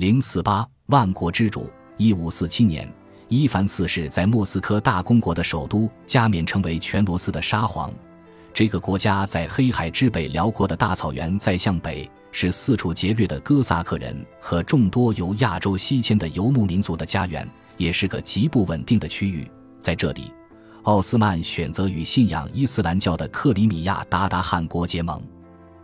零四八万国之主。一五四七年，伊凡四世在莫斯科大公国的首都加冕，成为全罗斯的沙皇。这个国家在黑海之北辽阔的大草原再向北，是四处劫掠的哥萨克人和众多由亚洲西迁的游牧民族的家园，也是个极不稳定的区域。在这里，奥斯曼选择与信仰伊斯兰教的克里米亚鞑靼汗国结盟。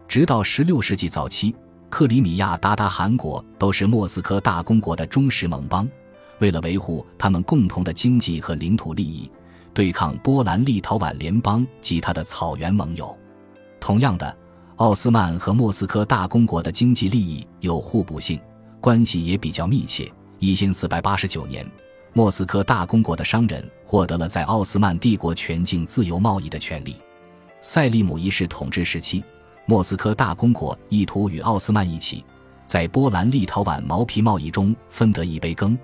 直到十六世纪早期，克里米亚鞑靼汗国都是莫斯科大公国的忠实盟邦。为了维护他们共同的经济和领土利益，对抗波兰立陶宛联邦及他的草原盟友。同样的，奥斯曼和莫斯科大公国的经济利益有互补性，关系也比较密切。一千四百八十九年，莫斯科大公国的商人获得了在奥斯曼帝国全境自由贸易的权利。塞利姆一世统治时期，莫斯科大公国意图与奥斯曼一起，在波兰立陶宛毛皮贸易中分得一杯羹。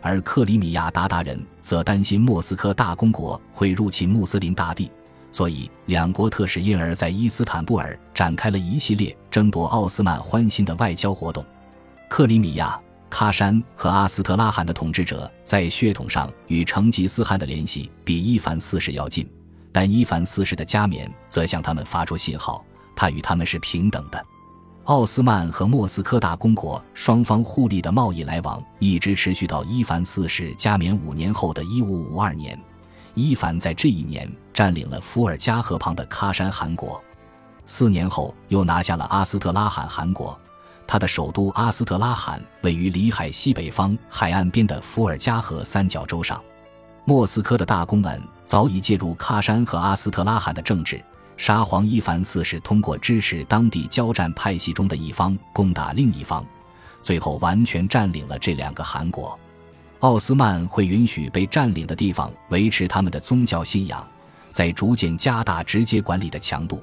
而克里米亚鞑靼人则担心莫斯科大公国会入侵穆斯林大地，所以两国特使因而在伊斯坦布尔展开了一系列争夺奥斯曼欢心的外交活动。克里米亚、喀山和阿斯特拉罕的统治者在血统上与成吉思汗的联系比伊凡四世要近，但伊凡四世的加冕则向他们发出信号，他与他们是平等的。奥斯曼和莫斯科大公国双方互利的贸易来往一直持续到伊凡四世加冕五年后的一五五二年。伊凡在这一年占领了伏尔加河旁的喀山汗国，四年后又拿下了阿斯特拉罕汗国。他的首都阿斯特拉罕位于里海西北方海岸边的伏尔加河三角洲上。莫斯科的大公们早已介入喀山和阿斯特拉罕的政治。沙皇伊凡四世通过支持当地交战派系中的一方攻打另一方，最后完全占领了这两个汗国。奥斯曼会允许被占领的地方维持他们的宗教信仰，在逐渐加大直接管理的强度。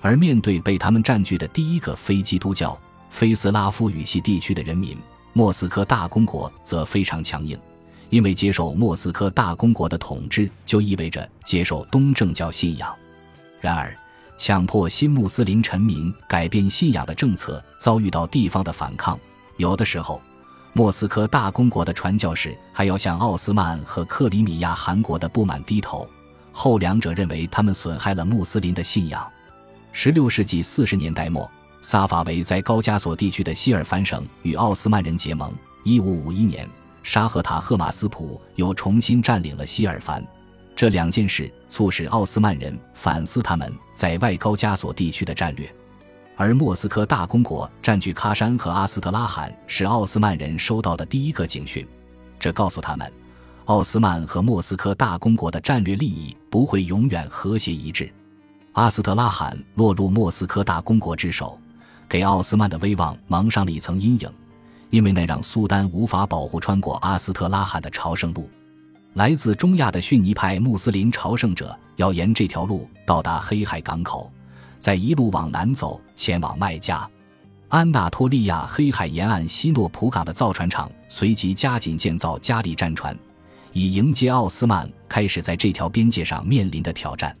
而面对被他们占据的第一个非基督教、非斯拉夫语系地区的人民，莫斯科大公国则非常强硬，因为接受莫斯科大公国的统治就意味着接受东正教信仰。然而，强迫新穆斯林臣民改变信仰的政策遭遇到地方的反抗。有的时候，莫斯科大公国的传教士还要向奥斯曼和克里米亚汗国的不满低头，后两者认为他们损害了穆斯林的信仰。十六世纪四十年代末，萨法维在高加索地区的希尔凡省与奥斯曼人结盟。一五五一年，沙赫塔赫马斯普又重新占领了希尔凡。这两件事促使奥斯曼人反思他们在外高加索地区的战略，而莫斯科大公国占据喀山和阿斯特拉罕是奥斯曼人收到的第一个警讯。这告诉他们，奥斯曼和莫斯科大公国的战略利益不会永远和谐一致。阿斯特拉罕落入莫斯科大公国之手，给奥斯曼的威望蒙上了一层阴影，因为那让苏丹无法保护穿过阿斯特拉罕的朝圣路。来自中亚的逊尼派穆斯林朝圣者要沿这条路到达黑海港口，再一路往南走，前往麦加。安纳托利亚黑海沿岸西诺普港的造船厂随即加紧建造加力战船，以迎接奥斯曼开始在这条边界上面临的挑战。